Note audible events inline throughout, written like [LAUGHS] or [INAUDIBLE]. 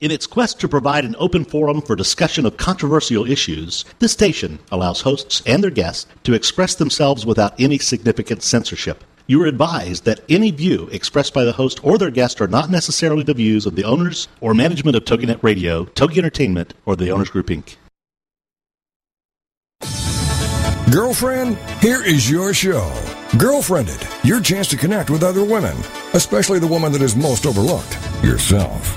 In its quest to provide an open forum for discussion of controversial issues, this station allows hosts and their guests to express themselves without any significant censorship. You are advised that any view expressed by the host or their guest are not necessarily the views of the owners or management of TogiNet Radio, Togi Entertainment, or the Owners Group Inc. Girlfriend, here is your show. Girlfriended, your chance to connect with other women, especially the woman that is most overlooked, yourself.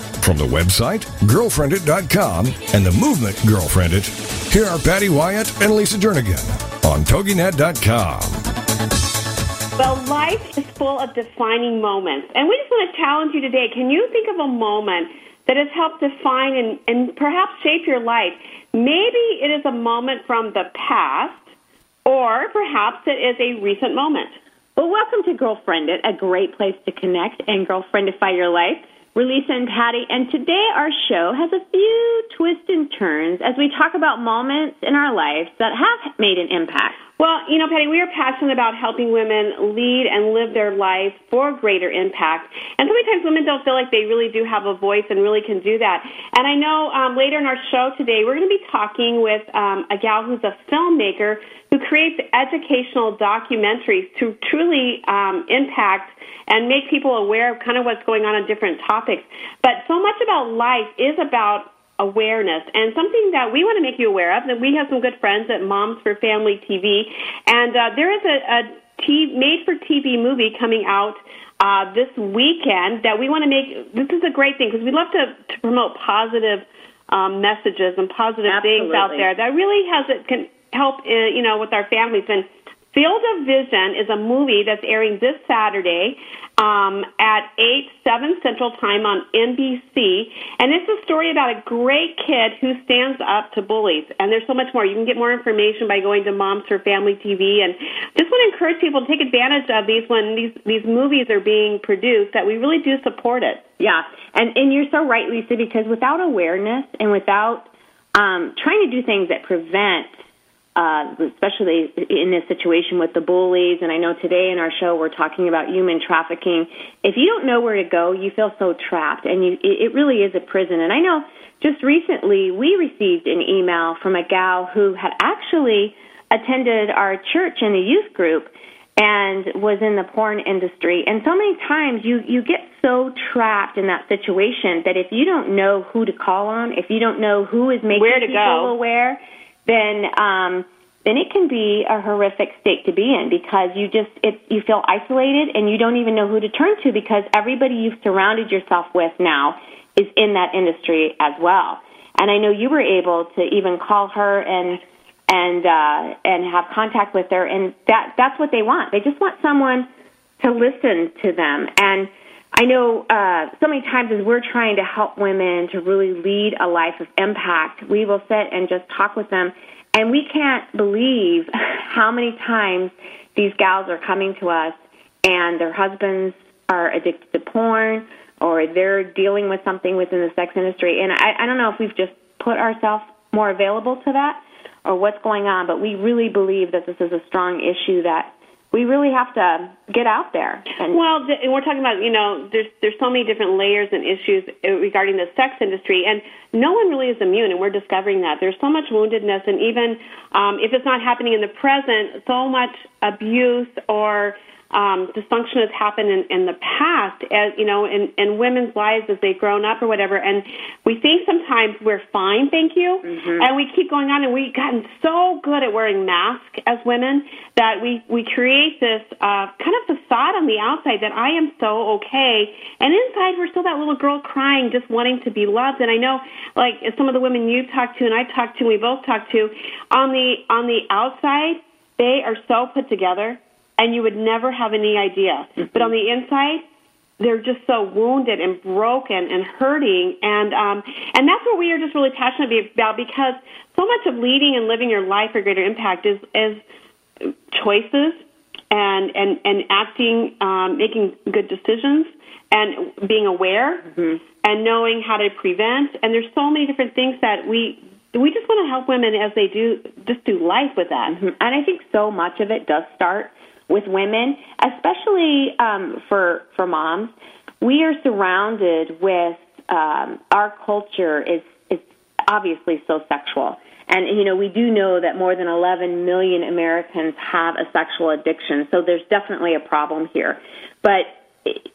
From the website, girlfriendit.com, and the movement Girlfriendit, here are Patty Wyatt and Lisa Jernigan on TogiNet.com. Well, life is full of defining moments. And we just want to challenge you today. Can you think of a moment that has helped define and, and perhaps shape your life? Maybe it is a moment from the past, or perhaps it is a recent moment. Well, welcome to Girlfriend It, a great place to connect and girlfriendify your life. We're Lisa and Patty, and today our show has a few twists and turns as we talk about moments in our lives that have made an impact. Well, you know, Patty, we are passionate about helping women lead and live their life for greater impact. And so many times women don't feel like they really do have a voice and really can do that. And I know um, later in our show today, we're going to be talking with um, a gal who's a filmmaker who creates educational documentaries to truly um, impact and make people aware of kind of what's going on in different topics. But so much about life is about awareness and something that we want to make you aware of. That we have some good friends at Moms for Family TV, and uh, there is a, a t- made-for-TV movie coming out. Uh, this weekend that we want to make this is a great thing because we love to, to promote positive um, messages and positive Absolutely. things out there that really has it can help uh, you know with our families and Field of Vision is a movie that's airing this Saturday um, at 8, 7 Central Time on NBC. And it's a story about a great kid who stands up to bullies. And there's so much more. You can get more information by going to Moms for Family TV. And just want to encourage people to take advantage of these when these, these movies are being produced, that we really do support it. Yeah, and, and you're so right, Lisa, because without awareness and without um, trying to do things that prevent uh, especially in this situation with the bullies. And I know today in our show we're talking about human trafficking. If you don't know where to go, you feel so trapped, and you, it really is a prison. And I know just recently we received an email from a gal who had actually attended our church in a youth group and was in the porn industry. And so many times you you get so trapped in that situation that if you don't know who to call on, if you don't know who is making people go. aware, then um, then it can be a horrific state to be in because you just it, you feel isolated and you don't even know who to turn to because everybody you've surrounded yourself with now is in that industry as well. And I know you were able to even call her and and uh, and have contact with her, and that that's what they want. They just want someone to listen to them. And I know uh, so many times as we're trying to help women to really lead a life of impact, we will sit and just talk with them, and we can't believe [LAUGHS] how many times these gals are coming to us and their husbands are addicted to porn or they're dealing with something within the sex industry. And I, I don't know if we've just put ourselves more available to that or what's going on, but we really believe that this is a strong issue that we really have to get out there. And Well, and we're talking about you know there's there's so many different layers and issues uh, regarding the sex industry, and no one really is immune, and we're discovering that there's so much woundedness, and even um, if it's not happening in the present, so much abuse or um, dysfunction has happened in, in the past, as you know, in, in women's lives as they've grown up or whatever. And we think sometimes we're fine, thank you, and we keep going on, and we've gotten so good at wearing masks as women that we we create this uh, kind of facade on the outside that I am so okay, and inside we're still that little girl crying, just wanting to be loved. And I know, like some of the women you've talked to and I talked to, and we both talked to, on the on the outside, they are so put together and you would never have any idea. But on the inside, they're just so wounded and broken and hurting and um and that's what we are just really passionate about because so much of leading and living your life for greater impact is is choices and and and acting um making good decisions and being aware mm-hmm. and knowing how to prevent and there's so many different things that we we just want to help women as they do just do life with that mm-hmm. and i think so much of it does start with women, especially um, for for moms. We are surrounded with um, our culture is is obviously so sexual. And you know, we do know that more than 11 million Americans have a sexual addiction. So there's definitely a problem here. But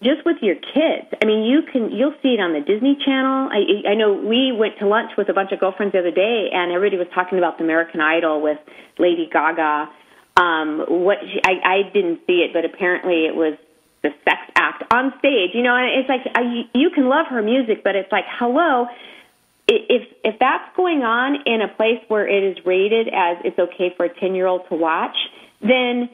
just with your kids, I mean, you can you'll see it on the Disney Channel. I I know we went to lunch with a bunch of girlfriends the other day, and everybody was talking about the American Idol with Lady Gaga um, what she, I, I didn't see it, but apparently it was the sex act on stage. You know, and it's like I, you can love her music, but it's like, hello, if if that's going on in a place where it is rated as it's okay for a ten year old to watch, then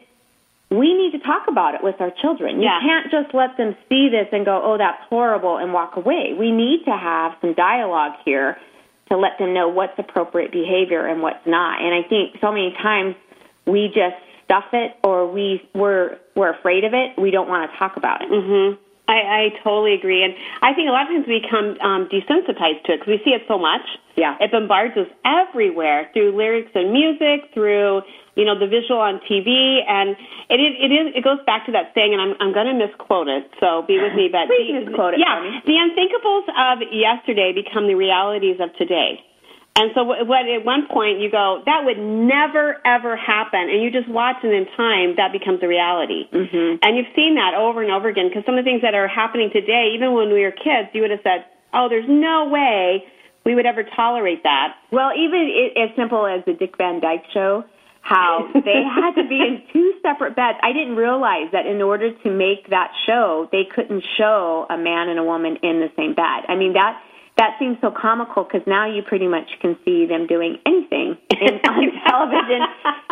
we need to talk about it with our children. You yeah. can't just let them see this and go, "Oh, that's horrible," and walk away. We need to have some dialogue here to let them know what's appropriate behavior and what's not. And I think so many times we just stuff it or we we're we're afraid of it. We don't want to talk about it. Mm-hmm. I, I totally agree, and I think a lot of times we become um, desensitized to it because we see it so much. Yeah, it bombards us everywhere through lyrics and music, through you know the visual on TV, and it is it is it goes back to that saying, and I'm I'm going to misquote it, so be with me. But please the, misquote it. Yeah, the unthinkables of yesterday become the realities of today. And so, what at one point you go, that would never ever happen, and you just watch, and in time that becomes a reality. Mm-hmm. And you've seen that over and over again because some of the things that are happening today, even when we were kids, you would have said, "Oh, there's no way we would ever tolerate that." Well, even it, as simple as the Dick Van Dyke Show, how [LAUGHS] they had to be in two separate beds. I didn't realize that in order to make that show, they couldn't show a man and a woman in the same bed. I mean that that seems so comical because now you pretty much can see them doing anything in, [LAUGHS] on television,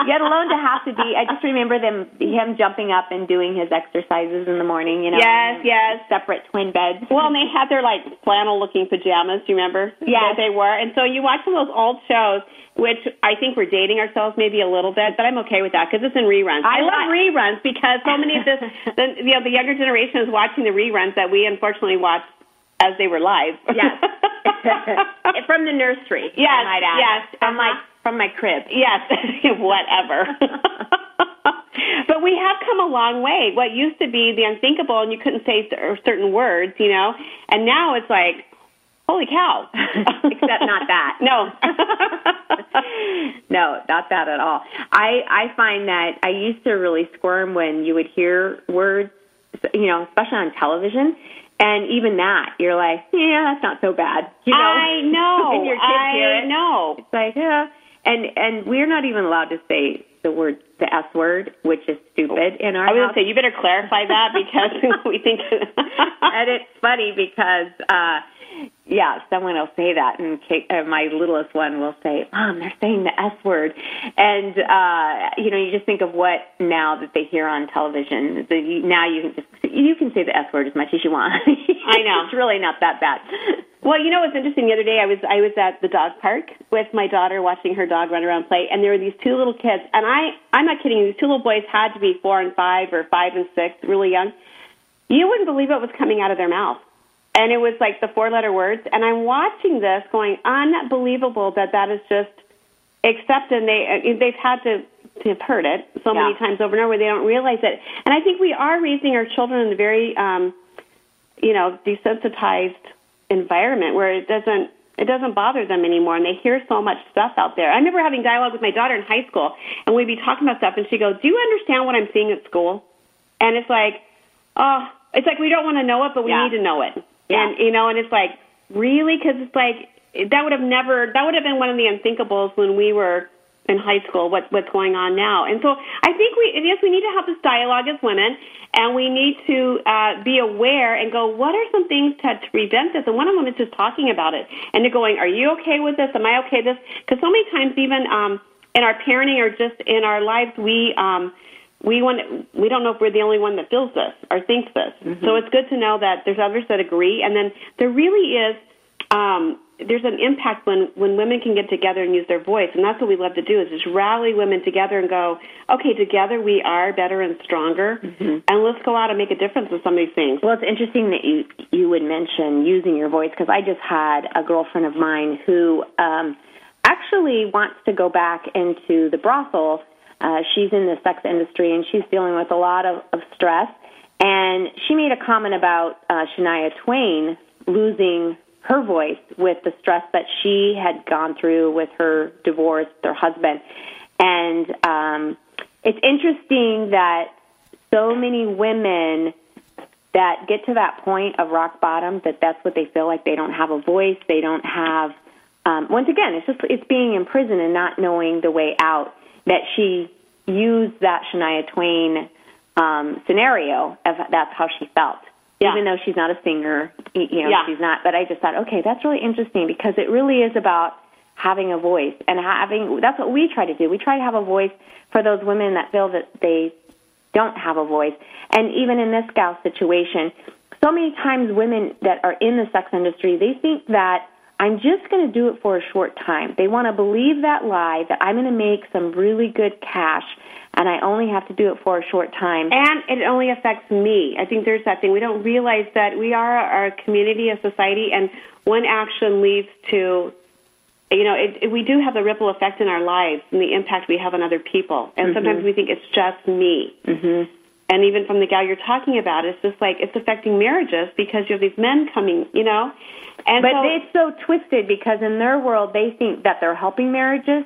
yet alone to have to be. I just remember them, him jumping up and doing his exercises in the morning. You know, yes, yes, separate twin beds. Well, and they had their like flannel-looking pajamas. Do you remember? Yeah, they were. And so you watch some of those old shows, which I think we're dating ourselves maybe a little bit, but I'm okay with that because it's in reruns. I, I love reruns because so many of this, [LAUGHS] the, you know, the younger generation is watching the reruns that we unfortunately watch as they were live. Yes. [LAUGHS] from the nursery. Yes. I might add. Yes. From uh-huh. my from my crib. Yes. [LAUGHS] Whatever. [LAUGHS] but we have come a long way. What used to be the unthinkable, and you couldn't say certain words, you know, and now it's like, holy cow! Except not that. No. no, not that at all. I I find that I used to really squirm when you would hear words, you know, especially on television and even that, you're like, yeah, that's not so bad. You know, I [LAUGHS] know. and your kids I hear it. know. It's like, yeah. And and we're not even allowed to say the word the S word, which is stupid in our I was house. gonna say you better clarify that because [LAUGHS] [LAUGHS] we think and it's funny because uh yeah, someone will say that, and Kate, uh, my littlest one will say, "Mom, they're saying the S word," and uh, you know, you just think of what now that they hear on television. The, now you can just you can say the S word as much as you want. [LAUGHS] I know it's really not that bad. Well, you know what's interesting? The other day, I was I was at the dog park with my daughter, watching her dog run around play, and there were these two little kids, and I I'm not kidding. These two little boys had to be four and five, or five and six, really young. You wouldn't believe what was coming out of their mouth and it was like the four letter words. And i'm watching this going unbelievable that that is just accepted. And they they've had to to have heard it so yeah. many times over and over. They don't realize it. And i think we are raising our children in a very um you know desensitized environment where it doesn't it doesn't bother them anymore. And they hear so much stuff out there. I remember having dialogue with my daughter in high school and we'd be talking about stuff and she'd go do you understand what i'm seeing at school? And it's like oh it's like we don't want to know it but we yeah. need to know it and you know, and it's like really because it's like that would have never that would have been one of the unthinkables when we were in high school. What what's going on now? And so I think we yes we need to have this dialogue as women, and we need to uh, be aware and go. What are some things to, to prevent this? And one of them is just talking about it and they're going, Are you okay with this? Am I okay with this? Because so many times even um, in our parenting or just in our lives we. Um, we want we don't know if we're the only one that feels this or thinks this. Mm-hmm. So it's good to know that there's others that agree, and then there really is um, there's an impact when when women can get together and use their voice, and that's what we love to do is just rally women together and go, okay, together we are better and stronger, mm-hmm. and let's go out and make a difference with some of these things. Well, it's interesting that you you would mention using your voice because I just had a girlfriend of mine who um, actually wants to go back into the brothel uh, she's in the sex industry and she's dealing with a lot of, of stress. And she made a comment about uh, Shania Twain losing her voice with the stress that she had gone through with her divorce, her husband. And um, it's interesting that so many women that get to that point of rock bottom that that's what they feel like they don't have a voice, they don't have. Um, once again, it's just it's being in prison and not knowing the way out that she used that Shania Twain um, scenario as that's how she felt. Yeah. Even though she's not a singer, you know, yeah. she's not. But I just thought, okay, that's really interesting because it really is about having a voice and having. That's what we try to do. We try to have a voice for those women that feel that they don't have a voice. And even in this gal situation, so many times women that are in the sex industry, they think that I'm just going to do it for a short time. They want to believe that lie that I'm going to make some really good cash and I only have to do it for a short time. And it only affects me. I think there's that thing. We don't realize that we are a community, a society, and one action leads to, you know, it, it, we do have a ripple effect in our lives and the impact we have on other people. And mm-hmm. sometimes we think it's just me. Mm-hmm. And even from the gal you're talking about, it's just like it's affecting marriages because you have these men coming, you know. And but so, it's so twisted because in their world they think that they're helping marriages,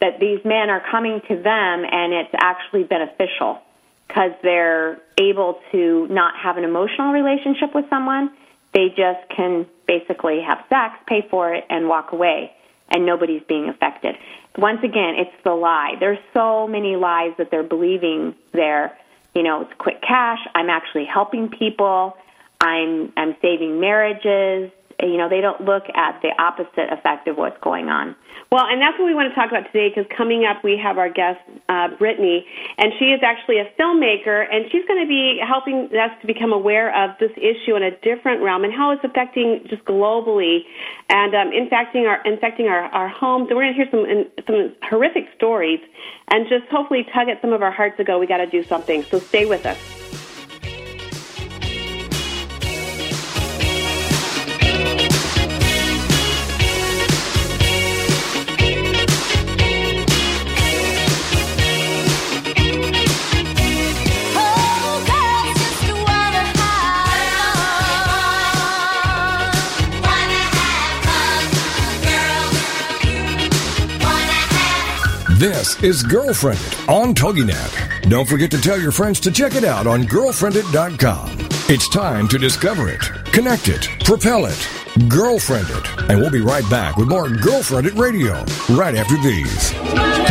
that these men are coming to them and it's actually beneficial because they're able to not have an emotional relationship with someone. They just can basically have sex, pay for it, and walk away, and nobody's being affected. Once again, it's the lie. There's so many lies that they're believing there. You know, it's quick cash. I'm actually helping people. I'm I'm saving marriages you know, they don't look at the opposite effect of what's going on. Well, and that's what we want to talk about today because coming up we have our guest, uh, Brittany, and she is actually a filmmaker, and she's going to be helping us to become aware of this issue in a different realm and how it's affecting just globally and um, infecting our infecting our, our homes. And we're going to hear some some horrific stories and just hopefully tug at some of our hearts to go, we got to do something. So stay with us. Is Girlfriended on TogiNet. Don't forget to tell your friends to check it out on girlfriendit.com. It's time to discover it, connect it, propel it, girlfriend it. And we'll be right back with more Girlfriended Radio right after these.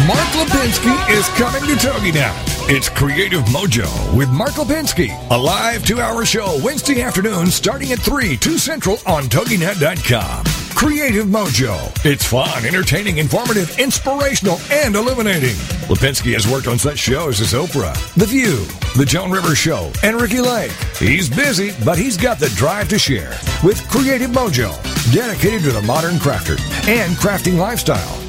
Mark Lipinski is coming to TogiNet. It's Creative Mojo with Mark Lipinski, a live two-hour show Wednesday afternoon starting at 3, 2 Central on TogiNet.com. Creative Mojo. It's fun, entertaining, informative, inspirational, and illuminating. Lipinski has worked on such shows as Oprah, The View, The Joan Rivers Show, and Ricki Lake. He's busy, but he's got the drive to share with Creative Mojo, dedicated to the modern crafter and crafting lifestyle.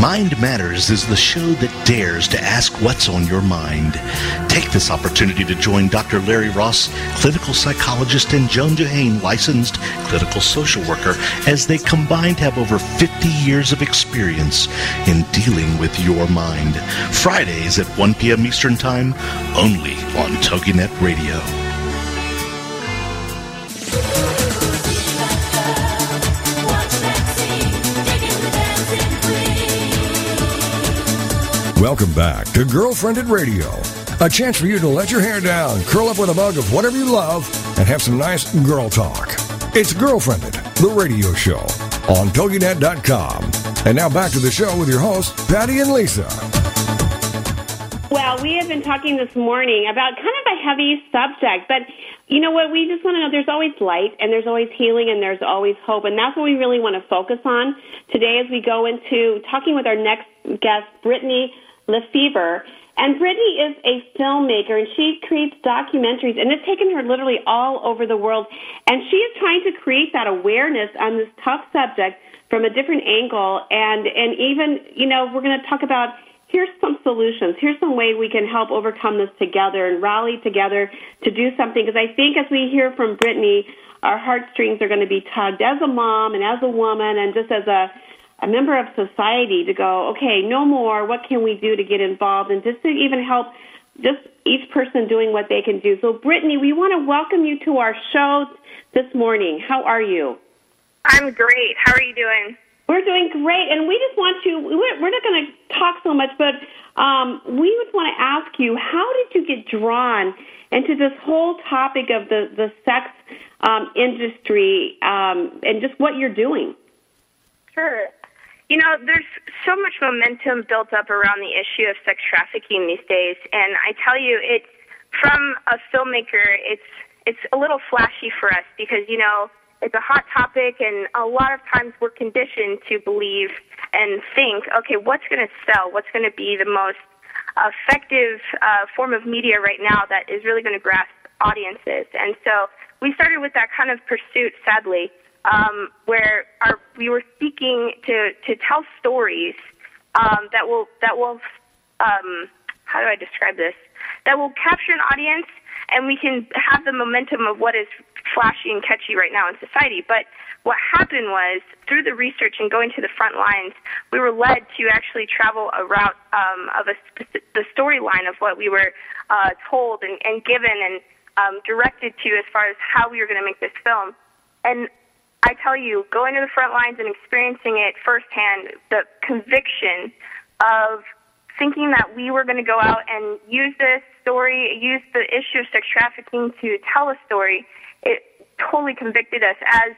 Mind Matters is the show that dares to ask what's on your mind. Take this opportunity to join Dr. Larry Ross, clinical psychologist, and Joan Duhane, licensed clinical social worker, as they combined have over 50 years of experience in dealing with your mind. Fridays at 1 p.m. Eastern Time, only on TogiNet Radio. Welcome back to Girlfriended Radio, a chance for you to let your hair down, curl up with a mug of whatever you love, and have some nice girl talk. It's Girlfriended, the radio show on TogiNet.com. And now back to the show with your hosts, Patty and Lisa. Well, we have been talking this morning about kind of a heavy subject, but you know what? We just want to know there's always light and there's always healing and there's always hope. And that's what we really want to focus on today as we go into talking with our next guest, Brittany Lefevre. And Brittany is a filmmaker and she creates documentaries and it's taken her literally all over the world. And she is trying to create that awareness on this tough subject from a different angle. And, and even, you know, we're going to talk about here's some solutions. Here's some way we can help overcome this together and rally together to do something. Because I think as we hear from Brittany, our heartstrings are going to be tugged as a mom and as a woman and just as a a member of society to go, okay, no more. What can we do to get involved and just to even help just each person doing what they can do. So, Brittany, we want to welcome you to our show this morning. How are you? I'm great. How are you doing? We're doing great, and we just want to. We're not going to talk so much, but um, we would want to ask you: How did you get drawn into this whole topic of the the sex um, industry um, and just what you're doing? Sure. You know, there's so much momentum built up around the issue of sex trafficking these days, and I tell you, it's from a filmmaker, it's it's a little flashy for us because you know it's a hot topic, and a lot of times we're conditioned to believe and think, okay, what's going to sell? What's going to be the most effective uh, form of media right now that is really going to grasp audiences? And so we started with that kind of pursuit, sadly um, where our, we were seeking to, to tell stories um, that will that will um, how do I describe this that will capture an audience and we can have the momentum of what is flashy and catchy right now in society. But what happened was through the research and going to the front lines, we were led to actually travel a route um, of a the storyline of what we were uh, told and, and given and um, directed to as far as how we were going to make this film. And I tell you, going to the front lines and experiencing it firsthand, the conviction of thinking that we were going to go out and use this story, use the issue of sex trafficking to tell a story, it totally convicted us as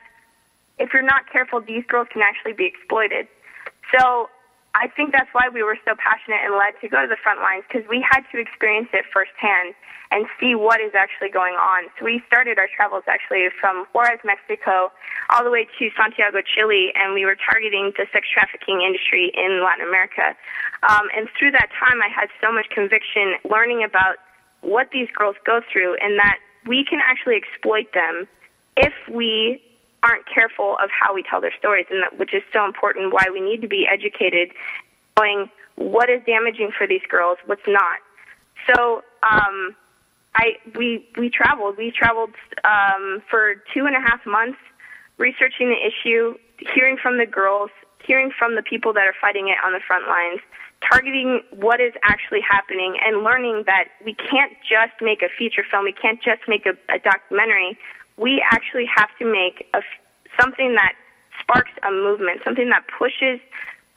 if you're not careful, these girls can actually be exploited. So I think that's why we were so passionate and led to go to the front lines because we had to experience it firsthand and see what is actually going on. So we started our travels actually from Juarez, Mexico, all the way to Santiago, Chile, and we were targeting the sex trafficking industry in Latin America. Um, and through that time, I had so much conviction learning about what these girls go through and that we can actually exploit them if we aren't careful of how we tell their stories, and that, which is so important. Why we need to be educated, knowing what is damaging for these girls, what's not. So, um, I we we traveled. We traveled um, for two and a half months, researching the issue, hearing from the girls, hearing from the people that are fighting it on the front lines, targeting what is actually happening, and learning that we can't just make a feature film. We can't just make a, a documentary we actually have to make a, something that sparks a movement, something that pushes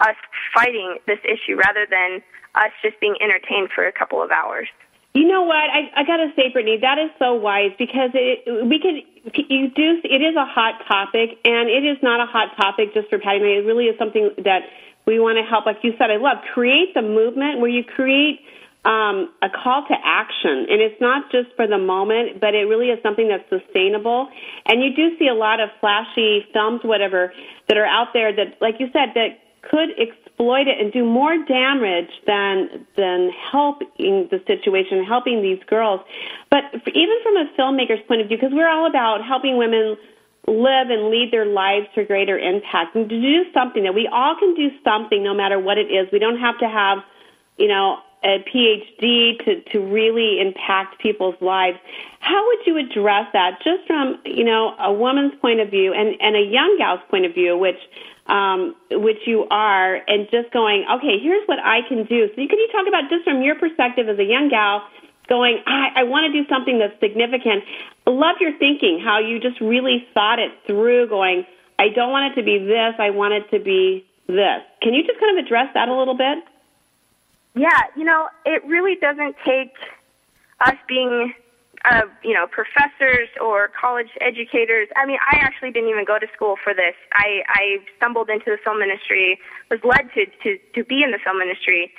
us fighting this issue rather than us just being entertained for a couple of hours. You know what? I, I got to say, Brittany, that is so wise because it, we could, you do, it is a hot topic, and it is not a hot topic just for Patty. It really is something that we want to help, like you said, I love, create the movement where you create um, a call to action, and it's not just for the moment, but it really is something that's sustainable. And you do see a lot of flashy films, whatever, that are out there that, like you said, that could exploit it and do more damage than than helping the situation, helping these girls. But even from a filmmaker's point of view, because we're all about helping women live and lead their lives for greater impact, and to do something that we all can do something, no matter what it is. We don't have to have, you know, a PhD to, to really impact people's lives. How would you address that just from, you know, a woman's point of view and, and a young gal's point of view, which, um, which you are, and just going, okay, here's what I can do. So can you talk about just from your perspective as a young gal going, I, I want to do something that's significant. love your thinking, how you just really thought it through going, I don't want it to be this, I want it to be this. Can you just kind of address that a little bit? Yeah, you know, it really doesn't take us being uh, you know, professors or college educators. I mean, I actually didn't even go to school for this. I, I stumbled into the film industry, was led to, to, to be in the film industry.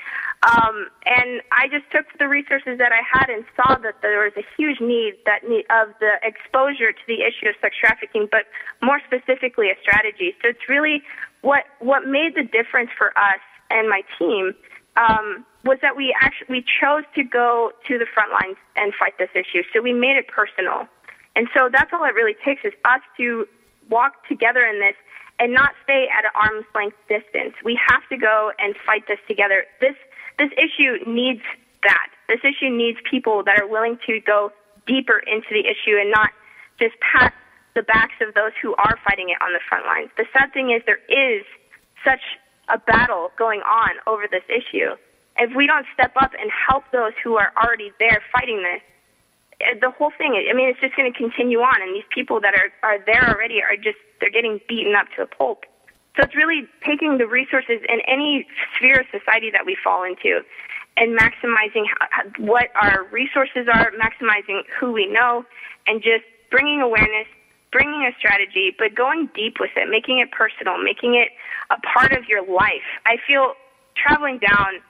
Um, and I just took the resources that I had and saw that there was a huge need that need, of the exposure to the issue of sex trafficking, but more specifically a strategy. So it's really what, what made the difference for us and my team um, was that we actually we chose to go to the front lines and fight this issue. So we made it personal, and so that's all it really takes is us to walk together in this and not stay at an arm's length distance. We have to go and fight this together. This this issue needs that. This issue needs people that are willing to go deeper into the issue and not just pat the backs of those who are fighting it on the front lines. The sad thing is there is such a battle going on over this issue. If we don't step up and help those who are already there fighting this, eh, the whole thing, I mean, it's just going to continue on. And these people that are, are there already are just, they're getting beaten up to a pulp. So it's really taking the resources in any sphere of society that we fall into and maximizing what our resources are, maximizing who we know, and just bringing awareness bringing a strategy, but going deep with it, making it personal, making it a part of your life. I feel traveling down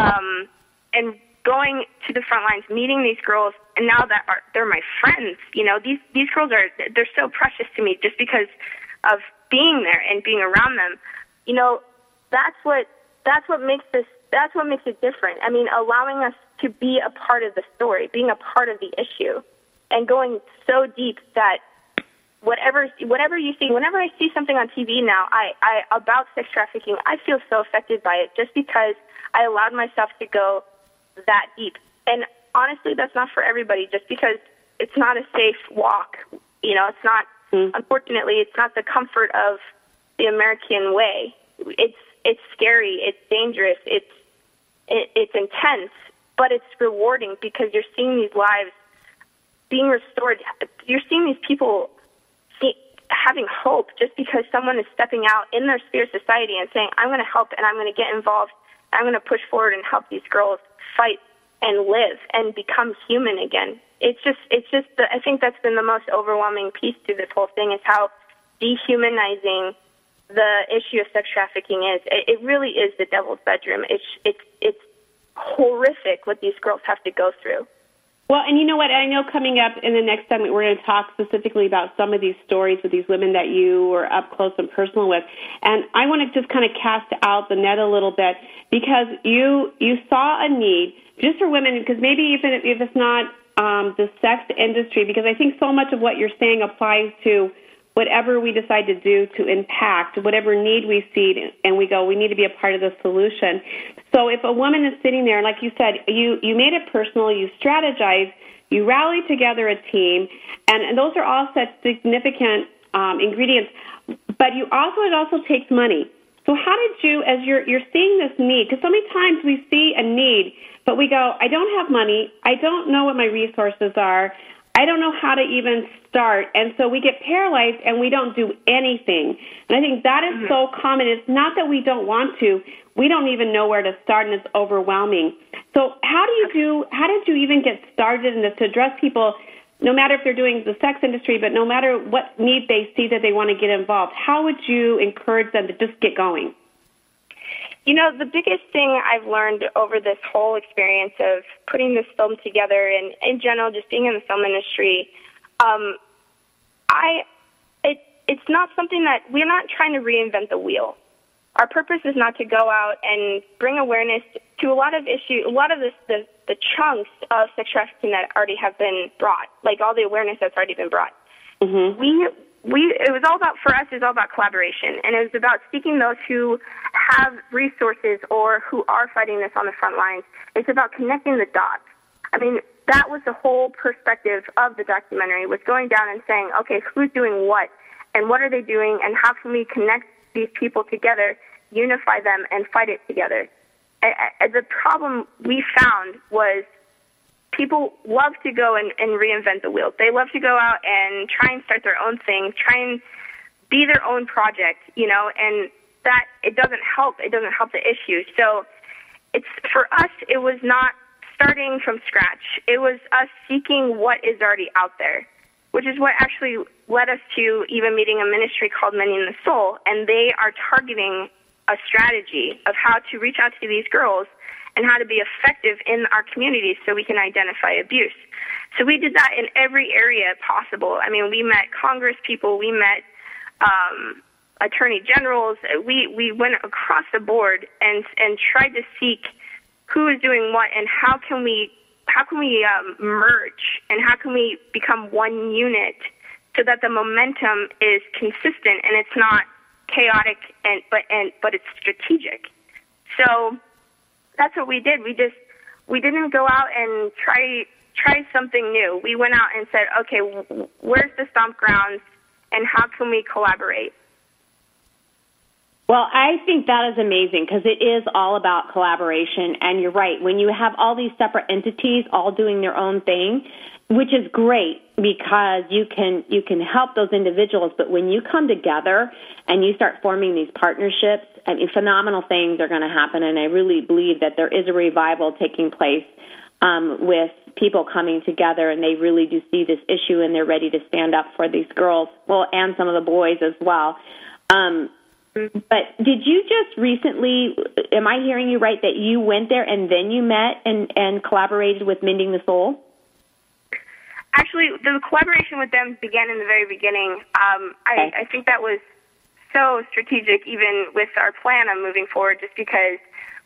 um, and going to the front lines, meeting these girls, and now that are, they're my friends, you know, these these girls are they're so precious to me just because of being there and being around them. You know, that's what that's what makes this that's what makes it different. I mean, allowing us to be a part of the story, being a part of the issue, and going so deep that whatever whatever you see whenever i see something on tv now i i about sex trafficking i feel so affected by it just because i allowed myself to go that deep. And honestly that's not for everybody just because it's not a safe walk you know it's not mm. unfortunately it's not the comfort of the american way. It's it's scary it's dangerous it's it, it's intense but it's rewarding because you're seeing these lives being restored. You're seeing these people having hope just because someone is stepping out in their sphere society and saying, I'm going to help and I'm going to get involved. I'm going to push forward and help these girls fight and live and become human again. It's just, it's just, the, I think that's been the most overwhelming piece to this whole thing is how dehumanizing the issue of sex trafficking is. It, it really is the devil's bedroom. It's, it's, it's horrific what these girls have to go through. Well, and you know what? I know coming up in the next segment, we're going to talk specifically about some of these stories with these women that you were up close and personal with. And I want to just kind of cast out the net a little bit because you you saw a need just for women because maybe even if it's not um, the sex industry, because I think so much of what you're saying applies to whatever we decide to do to impact whatever need we see and we go we need to be a part of the solution so if a woman is sitting there like you said you you made it personal you strategize you rally together a team and, and those are all such significant um, ingredients. But you also it also takes money. So how did you as you're you're seeing this need because so many times we see a need but we go i don't have money. I don't know what my resources are I don't know how to even start. And so we get paralyzed and we don't do anything. And I think that is mm-hmm. so common. It's not that we don't want to, we don't even know where to start and it's overwhelming. So how do you do, how did you even get started in this to address people, no matter if they're doing the sex industry, but no matter what need they see that they want to get involved? How would you encourage them to just get going? You know, the biggest thing I've learned over this whole experience of putting this film together and in general just being in the film industry, um, I it it's not something that we're not trying to reinvent the wheel. Our purpose is not to go out and bring awareness to a lot of issues, a lot of this, the the chunks of sex trafficking that already have been brought, like all the awareness that's already been brought. Mm-hmm. We we it was all about for us it was all about collaboration. And it was about seeking those who have resources or who are fighting this on the front lines. It's about connecting the dots. I mean that was the whole perspective of the documentary was going down and saying okay who's doing what? And what are they doing? And how can we connect these people together unify them and fight it together? And the problem we found was people love to go and, and reinvent the wheel. They love to go out and try and start their own thing, try and be their own project, you know, and that it doesn't help. It doesn't help the issue. So it's for us. It was not starting from scratch. It was us seeking what is already out there, which is what actually led us to even meeting a ministry called Mending the Soul, and they are targeting a strategy of how to reach out to these girls and how to be effective in our communities so we can identify abuse. So we did that in every area possible. I mean, we met Congress people, we met um, attorney generals. We we went across the board and and tried to seek who is doing what and how can we how can we um, merge and how can we become one unit so that the momentum is consistent and it's not chaotic and but and but it's strategic. So that's what we did. We just we didn't go out and try try something new. We went out and said, okay, where's the stomp grounds and how can we collaborate? Well, I think that is amazing because it is all about collaboration. And you're right. When you have all these separate entities all doing their own thing, which is great because you can you can help those individuals but when you come together and you start forming these partnerships I mean phenomenal things are going to happen and I really believe that there is a revival taking place um, with people coming together and they really do see this issue and they're ready to stand up for these girls well and some of the boys as well um, but did you just recently am I hearing you right that you went there and then you met and and collaborated with Mending the Soul Actually, the collaboration with them began in the very beginning. Um, I, I think that was so strategic, even with our plan on moving forward, just because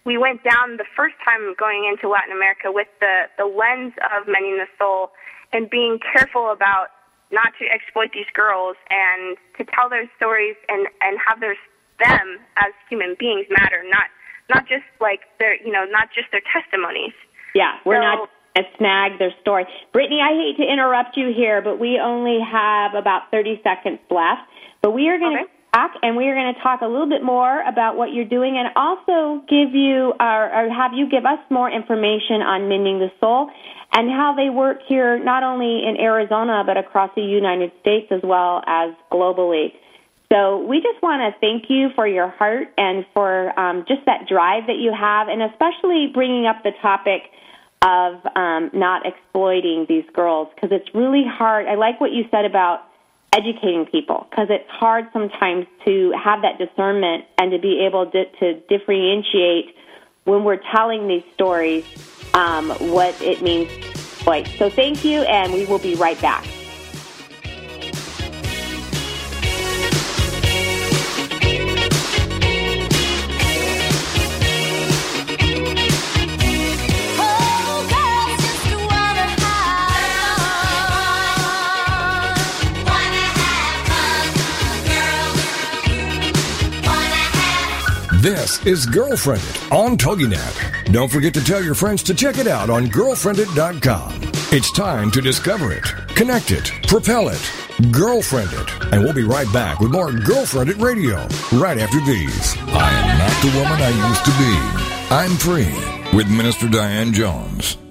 we went down the first time going into Latin America with the, the lens of mending the soul and being careful about not to exploit these girls and to tell their stories and, and have their them as human beings matter, not not just like their you know, not just their testimonies. Yeah, we're so, not snag their story. Brittany, I hate to interrupt you here, but we only have about 30 seconds left. But we are going to talk, and we are going to talk a little bit more about what you're doing, and also give you or, or have you give us more information on mending the soul and how they work here, not only in Arizona but across the United States as well as globally. So we just want to thank you for your heart and for um, just that drive that you have, and especially bringing up the topic of um, not exploiting these girls because it's really hard. I like what you said about educating people because it's hard sometimes to have that discernment and to be able to, to differentiate when we're telling these stories um, what it means. So thank you, and we will be right back. This is Girlfriended on TogiNet. Don't forget to tell your friends to check it out on girlfriendit.com. It's time to discover it, connect it, propel it, girlfriend it. And we'll be right back with more Girlfriended Radio right after these. I am not the woman I used to be. I'm free with Minister Diane Jones.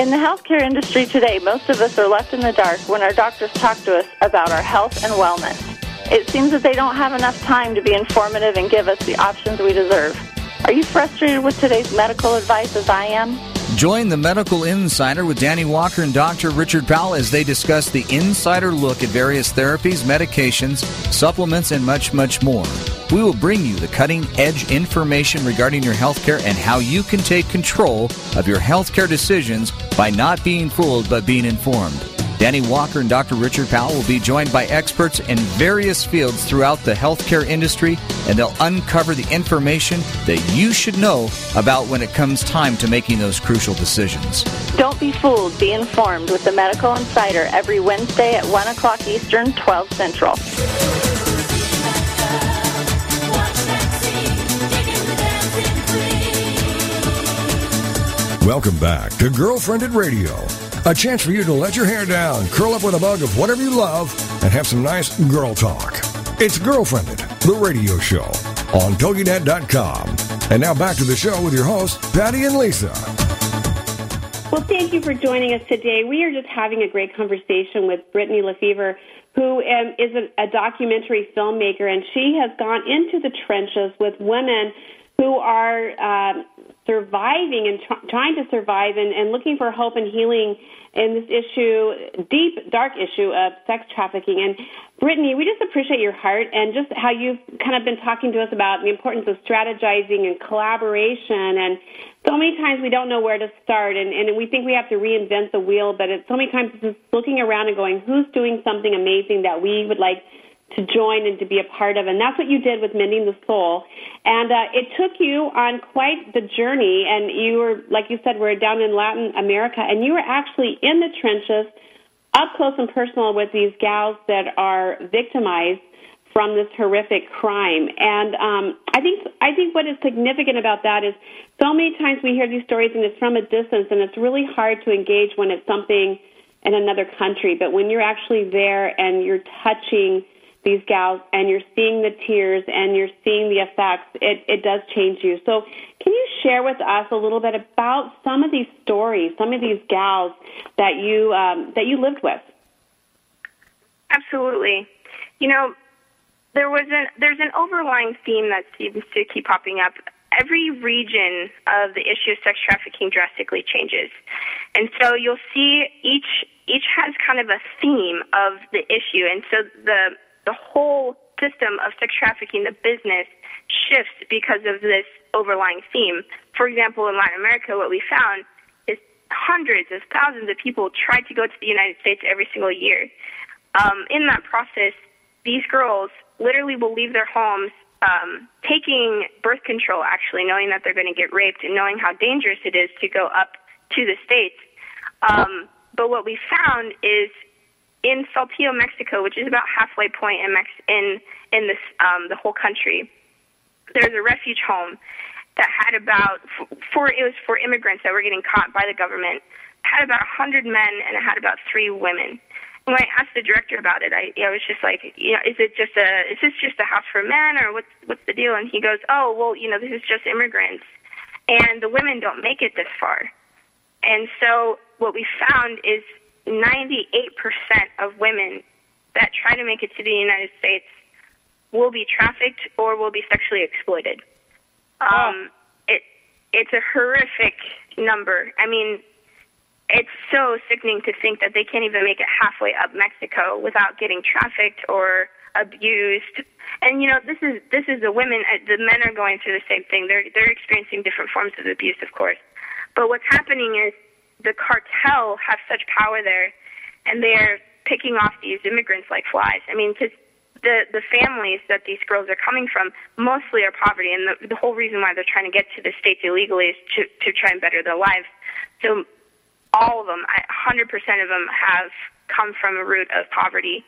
In the healthcare industry today, most of us are left in the dark when our doctors talk to us about our health and wellness. It seems that they don't have enough time to be informative and give us the options we deserve. Are you frustrated with today's medical advice as I am? Join the Medical Insider with Danny Walker and Dr. Richard Powell as they discuss the insider look at various therapies, medications, supplements, and much, much more. We will bring you the cutting edge information regarding your healthcare and how you can take control of your healthcare decisions by not being fooled but being informed. Danny Walker and Dr. Richard Powell will be joined by experts in various fields throughout the healthcare industry, and they'll uncover the information that you should know about when it comes time to making those crucial decisions. Don't be fooled. Be informed with the Medical Insider every Wednesday at 1 o'clock Eastern, 12 Central. Welcome back to Girlfriendit Radio. A chance for you to let your hair down, curl up with a mug of whatever you love, and have some nice girl talk. It's Girlfriendit, the radio show on TogiNet.com. And now back to the show with your hosts, Patty and Lisa. Well, thank you for joining us today. We are just having a great conversation with Brittany Lefevre, who um, is a, a documentary filmmaker, and she has gone into the trenches with women who are um, surviving and tr- trying to survive and, and looking for hope and healing in this issue, deep, dark issue of sex trafficking. And Brittany, we just appreciate your heart and just how you've kind of been talking to us about the importance of strategizing and collaboration. And so many times we don't know where to start, and, and we think we have to reinvent the wheel, but it's so many times it's just looking around and going, who's doing something amazing that we would like to join and to be a part of. And that's what you did with Mending the Soul. And uh, it took you on quite the journey. And you were, like you said, we're down in Latin America, and you were actually in the trenches, up close and personal with these gals that are victimized from this horrific crime. And um, I think I think what is significant about that is so many times we hear these stories and it's from a distance, and it's really hard to engage when it's something in another country. But when you're actually there and you're touching these gals and you're seeing the tears and you're seeing the effects, it, it does change you. So, can you share with us a little bit about some of these stories, some of these gals that you um, that you lived with? Absolutely. You know, there was an there's an overlying theme that seems to keep popping up. Every region of the issue of sex trafficking drastically changes, and so you'll see each each has kind of a theme of the issue, and so the the whole system of sex trafficking, the business, shifts because of this overlying theme. For example, in Latin America, what we found is hundreds of thousands of people try to go to the United States every single year. Um, in that process, these girls literally will leave their homes um, taking birth control, actually, knowing that they're going to get raped and knowing how dangerous it is to go up to the States. Um, but what we found is in Saltillo, Mexico, which is about halfway point in Mex- in in this um, the whole country, there's a refuge home that had about for it was for immigrants that were getting caught by the government. Had about a hundred men and it had about three women. And when I asked the director about it, I, I was just like, you know, is it just a is this just a house for men or what's what's the deal? And he goes, oh well, you know, this is just immigrants, and the women don't make it this far. And so what we found is 98% of women that try to make it to the United States will be trafficked or will be sexually exploited. Um, it it's a horrific number. I mean, it's so sickening to think that they can't even make it halfway up Mexico without getting trafficked or abused. And you know, this is this is the women. Uh, the men are going through the same thing. They're they're experiencing different forms of abuse, of course. But what's happening is the cartel have such power there, and they're picking off these immigrants like flies. I mean, because the the families that these girls are coming from mostly are poverty, and the, the whole reason why they're trying to get to the states illegally is to to try and better their lives. So all of them, 100% of them have come from a root of poverty.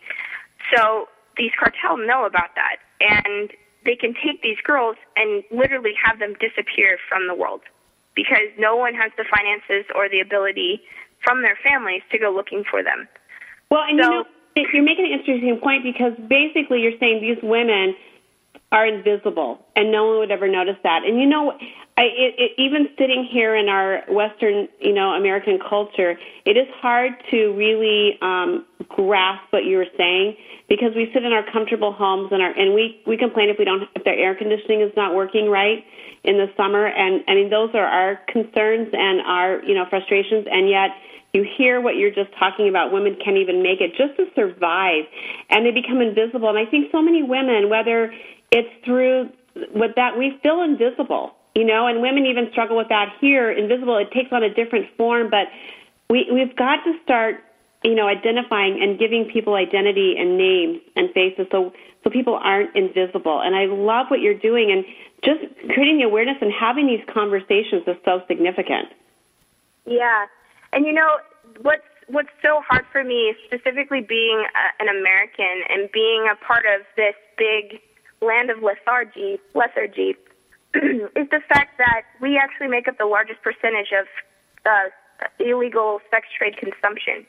So these cartels know about that, and they can take these girls and literally have them disappear from the world because no one has the finances or the ability from their families to go looking for them. Well, and so, you know, you're making an interesting point because basically you're saying these women are invisible and no one would ever notice that. And you know, I, it, it, even sitting here in our Western, you know, American culture, it is hard to really um, grasp what you were saying because we sit in our comfortable homes and our and we we complain if we don't if their air conditioning is not working right in the summer and I mean those are our concerns and our you know frustrations and yet you hear what you're just talking about women can't even make it just to survive and they become invisible and I think so many women whether it's through with that we feel invisible, you know, and women even struggle with that here. Invisible, it takes on a different form, but we we've got to start, you know, identifying and giving people identity and names and faces so so people aren't invisible. And I love what you're doing and just creating the awareness and having these conversations is so significant. Yeah. And you know, what's what's so hard for me, specifically being a, an American and being a part of this big land of lethargy, lethargy, [CLEARS THROAT] is the fact that we actually make up the largest percentage of uh, illegal sex trade consumption.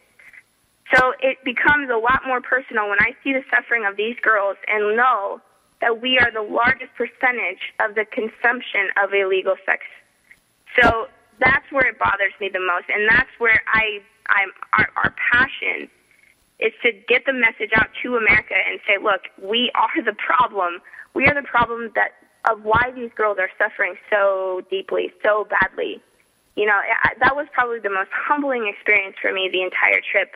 So it becomes a lot more personal when I see the suffering of these girls and know that we are the largest percentage of the consumption of illegal sex. So that's where it bothers me the most, and that's where I, I'm our, our passion is to get the message out to America and say, look, we are the problem. We are the problem that of why these girls are suffering so deeply, so badly. You know, that was probably the most humbling experience for me the entire trip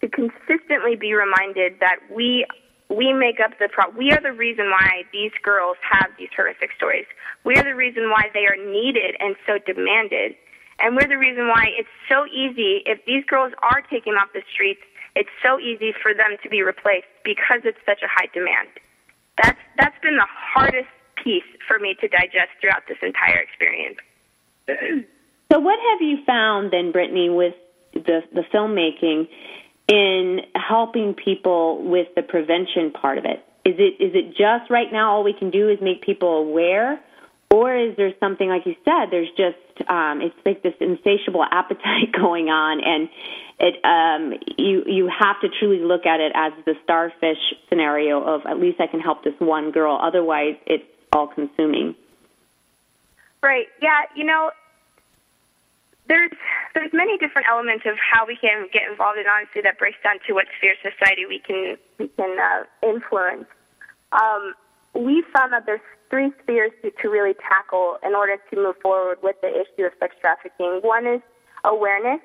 to consistently be reminded that we we make up the problem. We are the reason why these girls have these horrific stories. We are the reason why they are needed and so demanded. And we're the reason why it's so easy, if these girls are taken off the streets, it's so easy for them to be replaced because it's such a high demand. That's, that's been the hardest piece for me to digest throughout this entire experience. [CLEARS THROAT] so what have you found then, Brittany, with the, the filmmaking in helping people with the prevention part of it? Is it is it just right now all we can do is make people aware, or is there something like you said? There's just um, it's like this insatiable [LAUGHS] appetite going on, and it um, you you have to truly look at it as the starfish scenario of at least I can help this one girl. Otherwise, it's all consuming. Right. Yeah. You know, there's there's many different elements of how we can get involved, and honestly, that breaks down to what sphere society we can we can uh, influence. Um, we found that there's three spheres to, to really tackle in order to move forward with the issue of sex trafficking. One is awareness,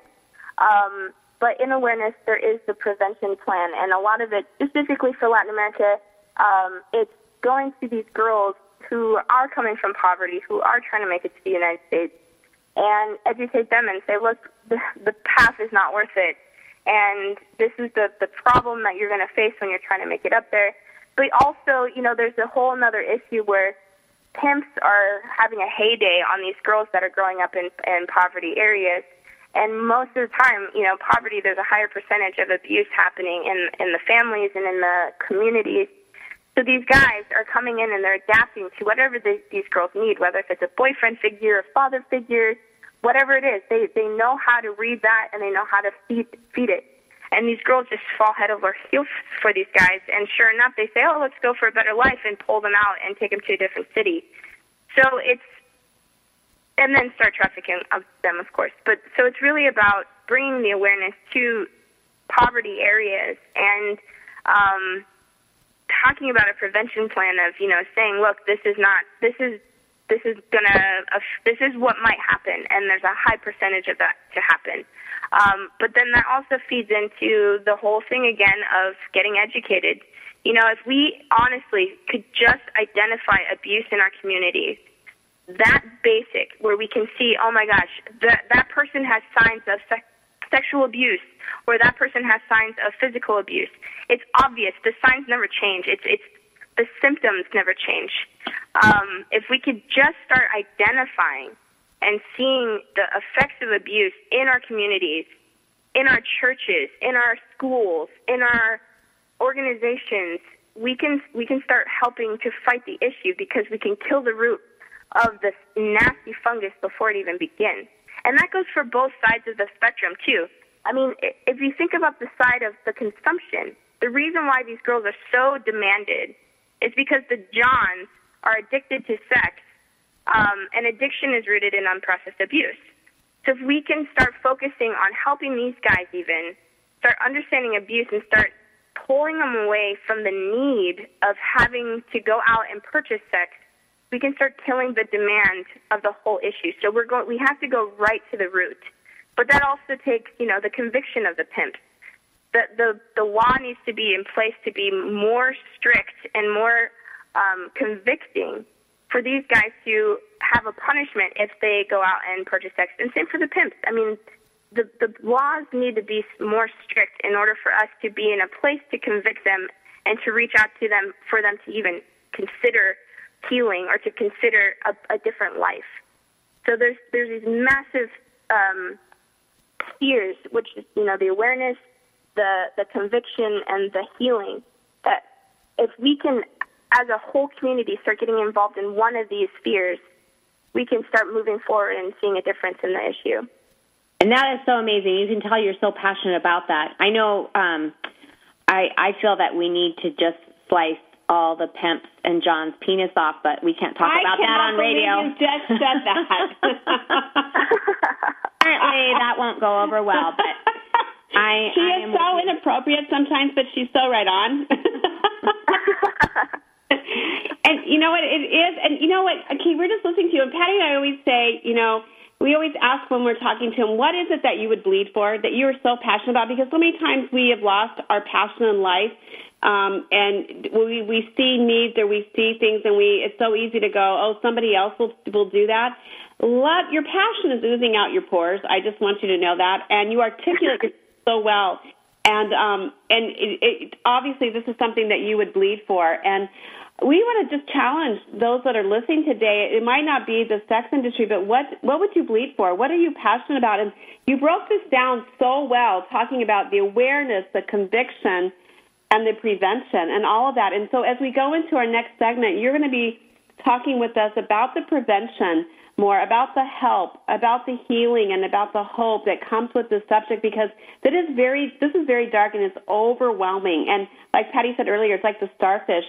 um, but in awareness there is the prevention plan, and a lot of it, specifically for Latin America, um, it's going to these girls who are coming from poverty, who are trying to make it to the United States and educate them and say, look, the, the path is not worth it. And this is the, the problem that you're going to face when you're trying to make it up there. But also, you know, there's a whole other issue where pimps are having a heyday on these girls that are growing up in, in poverty areas. And most of the time, you know, poverty, there's a higher percentage of abuse happening in, in the families and in the communities. So these guys are coming in and they're adapting to whatever the, these girls need, whether if it's a boyfriend figure, a father figure, whatever it is. They they know how to read that and they know how to feed feed it. And these girls just fall head over heels for these guys. And sure enough, they say, "Oh, let's go for a better life," and pull them out and take them to a different city. So it's and then start trafficking of them, of course. But so it's really about bringing the awareness to poverty areas and um, talking about a prevention plan of, you know, saying, look, this is not, this is, this is gonna, uh, this is what might happen, and there's a high percentage of that to happen. Um, but then that also feeds into the whole thing again of getting educated. You know, if we honestly could just identify abuse in our communities, that basic, where we can see, oh my gosh, that that person has signs of sex sexual abuse or that person has signs of physical abuse. It's obvious. The signs never change. It's it's the symptoms never change. Um, if we could just start identifying and seeing the effects of abuse in our communities, in our churches, in our schools, in our organizations, we can we can start helping to fight the issue because we can kill the root of this nasty fungus before it even begins. And that goes for both sides of the spectrum, too. I mean, if you think about the side of the consumption, the reason why these girls are so demanded is because the Johns are addicted to sex, um, and addiction is rooted in unprocessed abuse. So if we can start focusing on helping these guys even start understanding abuse and start pulling them away from the need of having to go out and purchase sex we can start killing the demand of the whole issue. So we're going, we have to go right to the root. But that also takes, you know, the conviction of the pimp. The, the, the law needs to be in place to be more strict and more um, convicting for these guys to have a punishment if they go out and purchase sex. And same for the pimps. I mean, the, the laws need to be more strict in order for us to be in a place to convict them and to reach out to them for them to even consider healing or to consider a, a different life. So there's there's these massive um, fears, which is you know the awareness, the the conviction, and the healing. That if we can, as a whole community, start getting involved in one of these spheres, we can start moving forward and seeing a difference in the issue. And that is so amazing. You can tell you're so passionate about that. I know. Um, I I feel that we need to just slice all the pimps and John's penis off, but we can't talk I about that on radio. You just said that. [LAUGHS] [LAUGHS] Apparently, that won't go over well. But I she I is am so inappropriate sometimes, but she's so right on. [LAUGHS] [LAUGHS] and you know what it is, and you know what? Okay, we're just listening to you, and Patty and I always say, you know. We always ask when we're talking to him, what is it that you would bleed for, that you are so passionate about? Because so many times we have lost our passion in life, um, and we we see needs or we see things, and we it's so easy to go, oh, somebody else will will do that. Let your passion is oozing out your pores. I just want you to know that, and you articulate it [LAUGHS] so well. And um, and it, it, obviously, this is something that you would bleed for, and we want to just challenge those that are listening today. It might not be the sex industry, but what what would you bleed for? What are you passionate about? And you broke this down so well, talking about the awareness, the conviction, and the prevention, and all of that. And so, as we go into our next segment, you're going to be talking with us about the prevention more about the help, about the healing, and about the hope that comes with this subject because that is very this is very dark and it's overwhelming. And like Patty said earlier, it's like the starfish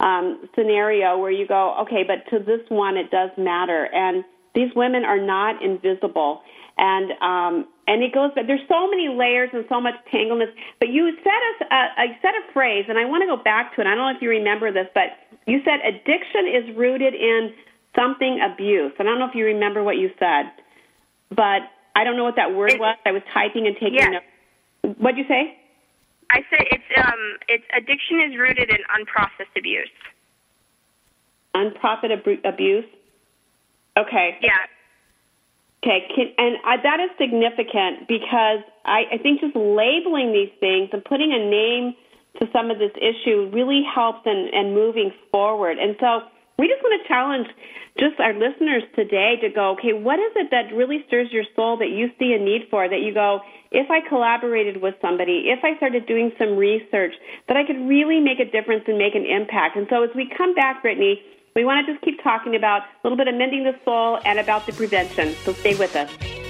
um, scenario where you go, okay, but to this one it does matter, and these women are not invisible. And um, and it goes, but there's so many layers and so much tangleness. But you said a, a said a phrase, and I want to go back to it. I don't know if you remember this, but you said addiction is rooted in something abuse. I don't know if you remember what you said, but I don't know what that word It- was. I was typing and taking Yeah. notes. What'd you say? I said it's um it's addiction is rooted in unprocessed abuse. Unprofit abu- abuse. Okay. Yeah. Okay, can, and I, that is significant because I, I think just labeling these things and putting a name to some of this issue really helps in, in moving forward. And so we just want to challenge just our listeners today to go, okay, what is it that really stirs your soul that you see a need for? That you go, if I collaborated with somebody, if I started doing some research, that I could really make a difference and make an impact. And so as we come back, Brittany, we want to just keep talking about a little bit of mending the soul and about the prevention. So stay with us.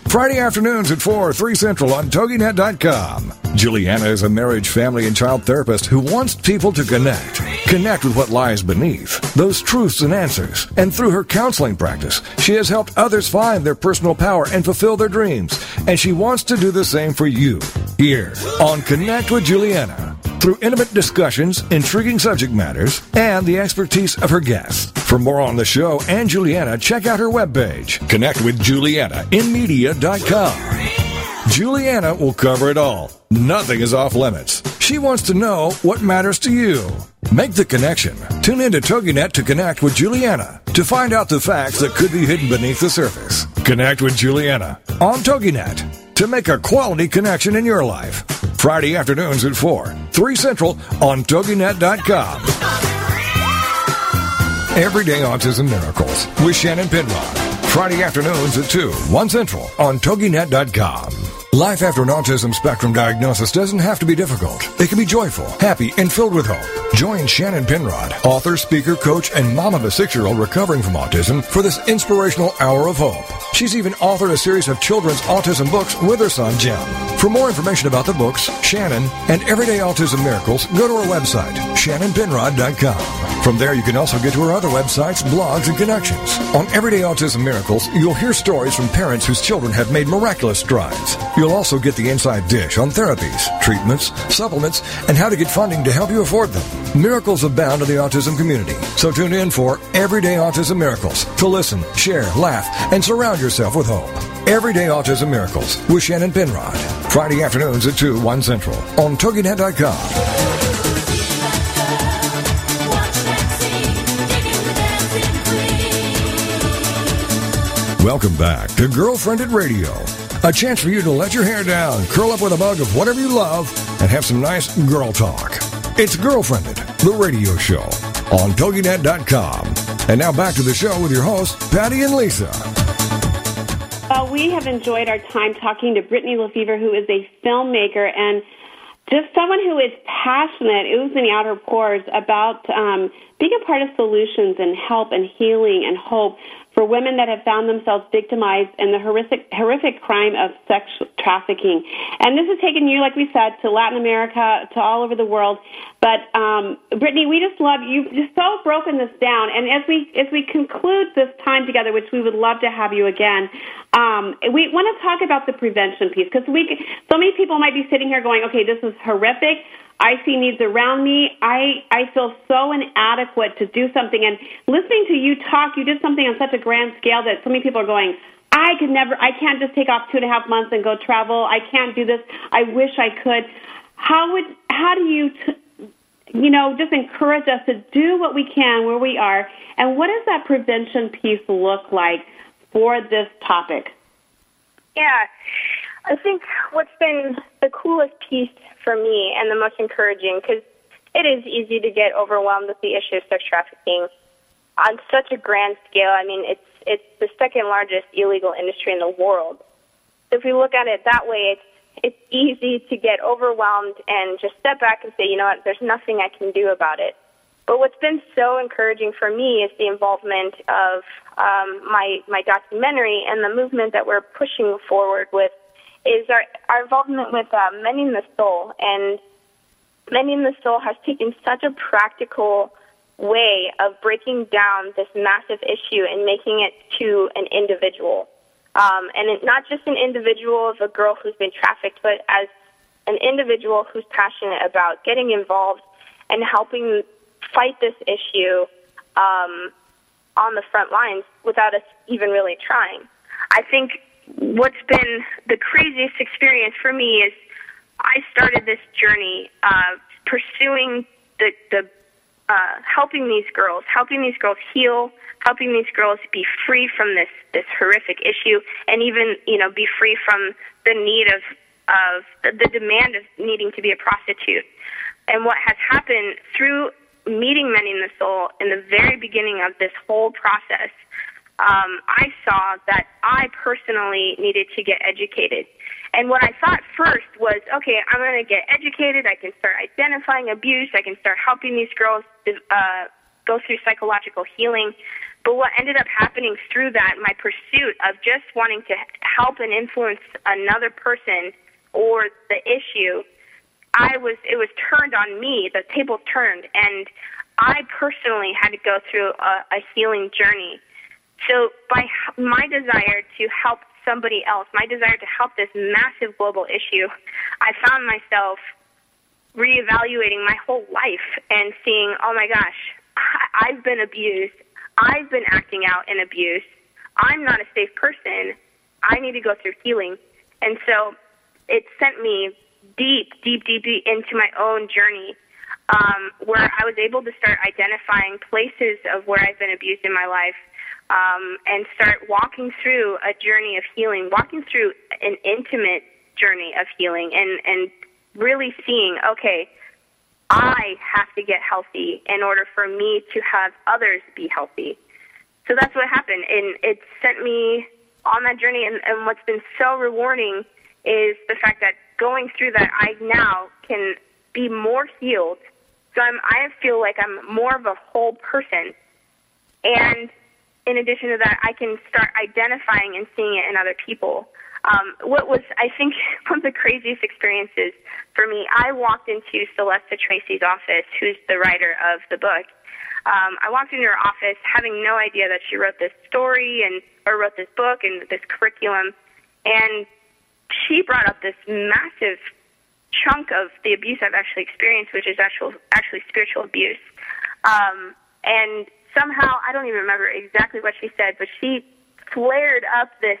Friday afternoons at 4, 3 Central on TogiNet.com. Juliana is a marriage, family, and child therapist who wants people to connect. Connect with what lies beneath, those truths and answers. And through her counseling practice, she has helped others find their personal power and fulfill their dreams. And she wants to do the same for you. Here on Connect with Juliana through intimate discussions, intriguing subject matters, and the expertise of her guests. For more on the show and Juliana, check out her webpage, Connect with Juliana in Media.com. Juliana will cover it all. Nothing is off limits. She wants to know what matters to you. Make the connection. Tune in to TogiNet to connect with Juliana to find out the facts that could be hidden beneath the surface. Connect with Juliana on TogiNet to make a quality connection in your life. Friday afternoons at 4, 3 Central on TogiNet.com. Everyday Autism Miracles with Shannon Penrod. Friday afternoons at 2, 1 Central on TogiNet.com. Life after an autism spectrum diagnosis doesn't have to be difficult. It can be joyful, happy, and filled with hope. Join Shannon Penrod, author, speaker, coach, and mom of a six-year-old recovering from autism for this inspirational hour of hope. She's even authored a series of children's autism books with her son, Jim. For more information about the books, Shannon, and Everyday Autism Miracles, go to her website, shannonpenrod.com. From there, you can also get to her other websites, blogs, and connections. On Everyday Autism Miracles, you'll hear stories from parents whose children have made miraculous strides. You'll also get the inside dish on therapies, treatments, supplements, and how to get funding to help you afford them. Miracles abound in the autism community. So tune in for Everyday Autism Miracles to listen, share, laugh, and surround yourself with hope. Everyday Autism Miracles with Shannon Penrod. Friday afternoons at 2, 1 Central on TogiNet.com. Welcome back to Girlfriendit Radio. A chance for you to let your hair down, curl up with a mug of whatever you love, and have some nice girl talk. It's Girlfriendit, the radio show on TogiNet.com. And now back to the show with your hosts, Patty and Lisa. Well, we have enjoyed our time talking to Brittany Lefevre, who is a filmmaker and just someone who is passionate, oozing out her pores about um, being a part of solutions and help and healing and hope for women that have found themselves victimized in the horrific, horrific crime of sex trafficking. And this has taken you, like we said, to Latin America, to all over the world. But um, Brittany, we just love you. You've just so broken this down. And as we as we conclude this time together, which we would love to have you again, um, we want to talk about the prevention piece because we so many people might be sitting here going, okay, this is horrific. I see needs around me. I, I feel so inadequate to do something. And listening to you talk, you did something on such a grand scale that so many people are going, I could never, I can't just take off two and a half months and go travel. I can't do this. I wish I could. How would, how do you, t- you know, just encourage us to do what we can where we are? And what does that prevention piece look like for this topic? Yeah. I think what's been the coolest piece for me and the most encouraging, because it is easy to get overwhelmed with the issue of sex trafficking on such a grand scale. I mean, it's it's the second largest illegal industry in the world. So if we look at it that way, it's it's easy to get overwhelmed and just step back and say, you know what, there's nothing I can do about it. But what's been so encouraging for me is the involvement of um, my my documentary and the movement that we're pushing forward with is our, our involvement with uh, Mending the Soul. And Mending the Soul has taken such a practical way of breaking down this massive issue and making it to an individual. Um, and it, not just an individual of a girl who's been trafficked, but as an individual who's passionate about getting involved and helping fight this issue um, on the front lines without us even really trying. I think what's been the craziest experience for me is I started this journey uh, pursuing the the uh, helping these girls, helping these girls heal, helping these girls be free from this this horrific issue, and even you know be free from the need of of the demand of needing to be a prostitute. And what has happened through meeting Mending the Soul in the very beginning of this whole process um, I saw that I personally needed to get educated. And what I thought first was, okay, I'm going to get educated. I can start identifying abuse. I can start helping these girls uh, go through psychological healing. But what ended up happening through that, my pursuit of just wanting to help and influence another person or the issue, I was it was turned on me. The table turned, and I personally had to go through a, a healing journey so by my desire to help somebody else, my desire to help this massive global issue, I found myself reevaluating my whole life and seeing, oh my gosh, I've been abused. I've been acting out in abuse. I'm not a safe person. I need to go through healing. And so it sent me deep, deep, deep, deep into my own journey um, where I was able to start identifying places of where I've been abused in my life um, and start walking through a journey of healing, walking through an intimate journey of healing, and and really seeing, okay, I have to get healthy in order for me to have others be healthy. So that's what happened, and it sent me on that journey. And, and what's been so rewarding is the fact that going through that, I now can be more healed. So I'm, I feel like I'm more of a whole person. And in addition to that, I can start identifying and seeing it in other people. Um, what was, I think, [LAUGHS] one of the craziest experiences for me, I walked into Celestia Tracy's office, who's the writer of the book. Um, I walked into her office having no idea that she wrote this story and or wrote this book and this curriculum, and she brought up this massive chunk of the abuse I've actually experienced, which is actual, actually spiritual abuse. Um, and somehow, I don't even remember exactly what she said, but she flared up this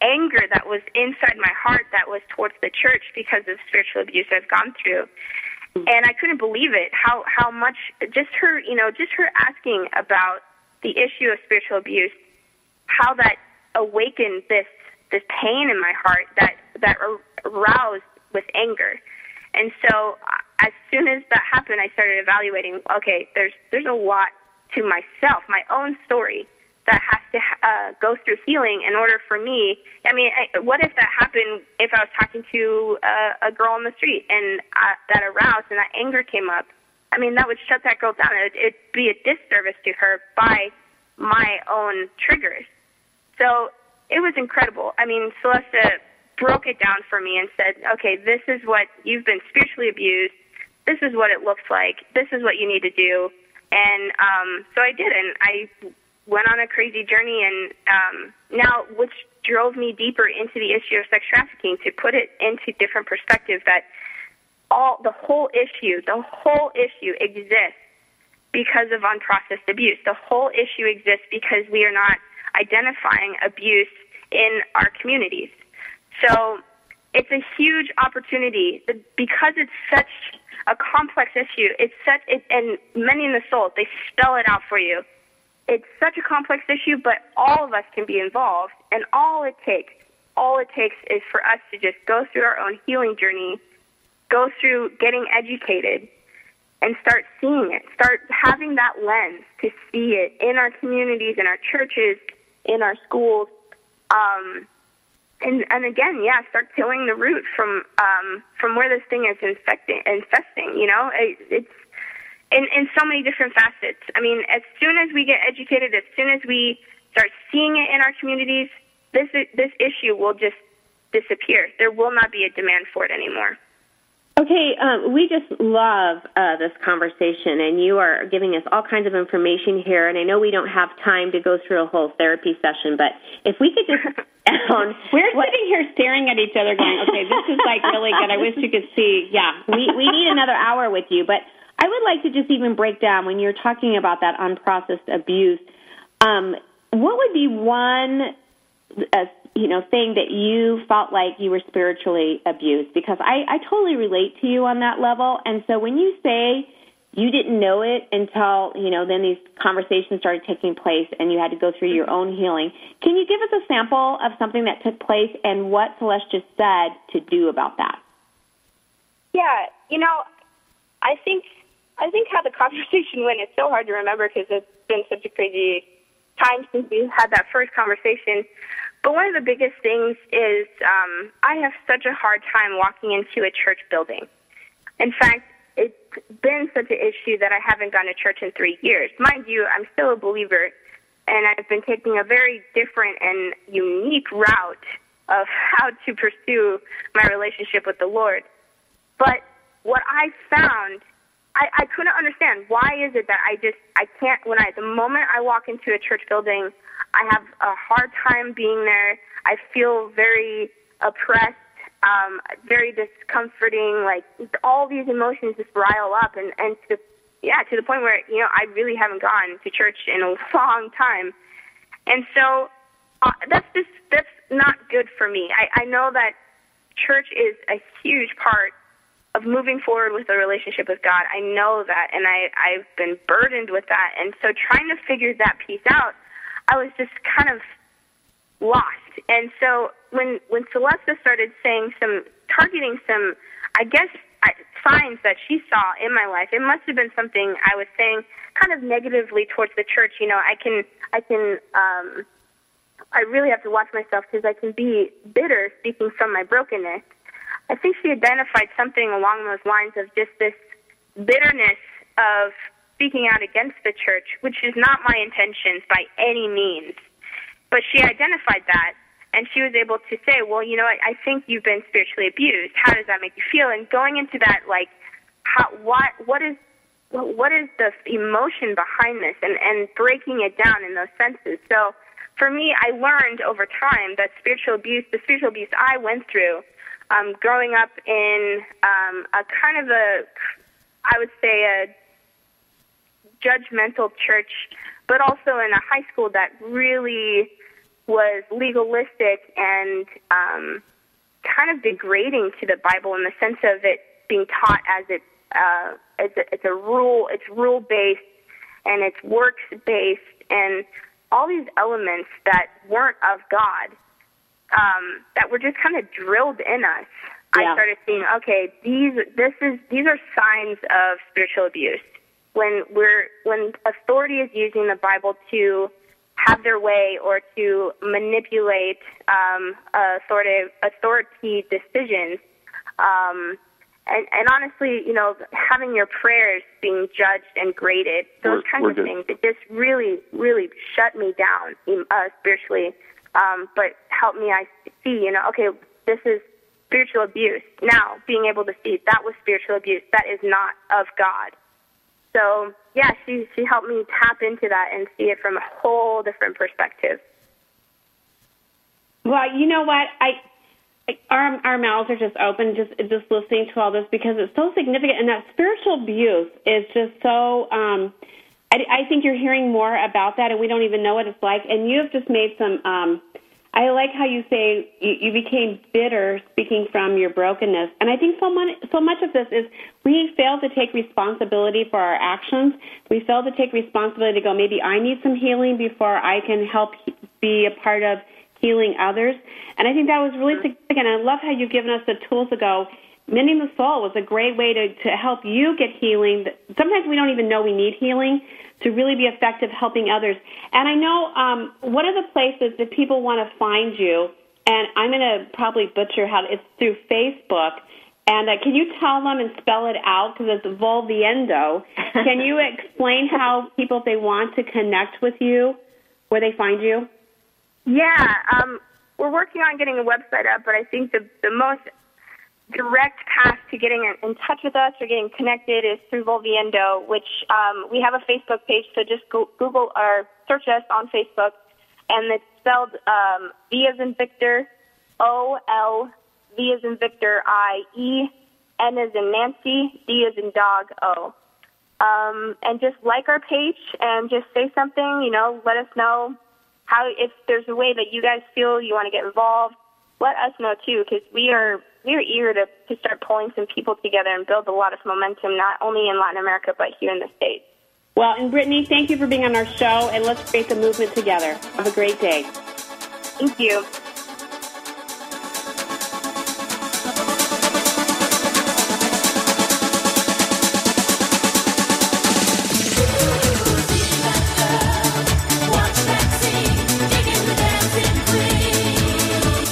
anger that was inside my heart that was towards the church because of spiritual abuse I've gone through. Mm. And I couldn't believe it, how, how much, just her, you know, just her asking about the issue of spiritual abuse, how that awakened this, this pain in my heart that, that aroused with anger. And so as soon as that happened, I started evaluating, okay, there's, there's a lot to myself, my own story that has to uh, go through healing in order for me. I mean, I, what if that happened if I was talking to uh, a girl on the street and uh, that aroused and that anger came up? I mean, that would shut that girl down. It'd, be a disservice to her by my own triggers. So it was incredible. I mean, Celestia broke it down for me and said, okay, this is what you've been spiritually abused. This is what it looks like. This is what you need to do. And um, so I did, and I went on a crazy journey, and um, now which drove me deeper into the issue of sex trafficking to put it into different perspective that all the whole issue, the whole issue exists because of unprocessed abuse. The whole issue exists because we are not identifying abuse in our communities. So it's a huge opportunity because it's such a complex issue. It's such, it, and Mending the Soul, they spell it out for you. It's such a complex issue, but all of us can be involved, and all it takes, all it takes is for us to just go through our own healing journey, go through getting educated, and start seeing it, start having that lens to see it in our communities, in our churches, in our schools. Um, and and again, yeah, start killing the root from um, from where this thing is infecting, infesting. You know, it, it's in in so many different facets. I mean, as soon as we get educated, as soon as we start seeing it in our communities, this this issue will just disappear. There will not be a demand for it anymore. Okay, um, we just love uh, this conversation, and you are giving us all kinds of information here. And I know we don't have time to go through a whole therapy session, but if we could just [LAUGHS] down, we're what, sitting here staring at each other, going, "Okay, this is like really good. I wish you could see." Yeah, we we need another hour with you, but I would like to just even break down when you're talking about that unprocessed abuse. Um, what would be one uh, you know thing that you felt like you were spiritually abused because I, I totally relate to you on that level. And so when you say you didn't know it until you know then these conversations started taking place and you had to go through your own healing can you give us a sample of something that took place and what Celestia just said to do about that? Yeah you know i think i think how the [LAUGHS] conversation went is so hard to remember because it's been such a crazy time since we had that first conversation but one of the biggest things is um, I have such a hard time walking into a church building. In fact, it's been such an issue that I haven't gone to church in three years. Mind you, I'm still a believer, and I've been taking a very different and unique route of [LAUGHS] how to pursue my relationship with the Lord. But what I found, I, I couldn't understand. Why is it that I just, I can't, when I, the moment I walk into a church building, I have a hard time being there. I feel very oppressed, um, very discomforting. Like all these emotions just rile up, and and to the, yeah, to the point where you know I really haven't gone to church in a [LAUGHS] long time, and so uh, that's just that's not good for me. I, I know that church is a huge part of moving forward with a relationship with God. I know that, and I I've been burdened with that, and so trying to figure that piece out I was just kind of lost. And so when when Celestia started saying some targeting some, I guess I, signs that she saw in my life, it must have been something I was saying kind of negatively towards the church. You know, I can I can um, I really have to watch myself because I can be bitter speaking from my brokenness. I think she identified something along those lines of just this bitterness of speaking out against the church, which is not my intentions by any means. But she identified that, and she was able to say, "Well, you know, I, I think you've been spiritually abused. How does that make you feel?" And going into that, like, how, what, what is, what is the emotion behind this, and and breaking it down in those senses. So, for me, I learned over time that spiritual abuse, the spiritual abuse I went through, um, growing up in um, a kind of a, I would say a judgmental church, but also in a high school that really was legalistic and um, kind of degrading to the Bible in the sense of it being taught as it uh, it's, a, it's a rule, it's rule based, and it's works based, and all these elements that weren't of God um, that were just kind of drilled in us. Yeah. I started seeing, okay, these this is these are signs of spiritual abuse when we're when authority is using the Bible to have their way or to manipulate um, authoritative authority decisions. Um, and, and honestly, you know, having your prayers being judged and graded, those we're, kinds we're of good. things, it just really, really shut me down uh, spiritually. Um, but helped me, I see, you know, okay, this is spiritual abuse. Now, being able to see that was spiritual abuse, that is not of God. So yeah, she she helped me tap into that and see it from a whole different perspective. Well, you know what? I our our mouths are just open just just listening to all this because it's so significant and that spiritual abuse is just so um I, I think you're hearing more about that and we don't even know what it's like and you've just made some um I like how you say you, you became bitter speaking from your brokenness. And I think so much, so much of this is we fail to take responsibility for our actions. We fail to take responsibility to go, maybe I need some healing before I can help be a part of healing others. And I think that was really significant. I love how you've given us the tools to go. Mending the soul was a great way to, to help you get healing. Sometimes we don't even know we need healing to really be effective helping others. And I know um, one of the places that people want to find you, and I'm going to probably butcher how it's through Facebook. And uh, can you tell them and spell it out because it's Volviendo? [LAUGHS] Can you explain how people, if they want to connect with you, where they find you? Yeah, um, we're working on getting a website up, but I think the the most direct path to getting in touch with us or getting connected is through Volviendo, which um, we have a Facebook page. So just go, Google or search us on Facebook, and it's spelled um, V as in Victor, O L V as in Victor, I E N as in Nancy, D as in dog, O. Um, and just like our page and just say something. You know, let us know how if there's a way that you guys feel you want to get involved. Let us know too, because we are we're eager to, to start pulling some people together and build a lot of momentum, not only in Latin America, but here in the States. Well, and Brittany, thank you for being on our show, and let's create the movement together. Have a great day. Thank you.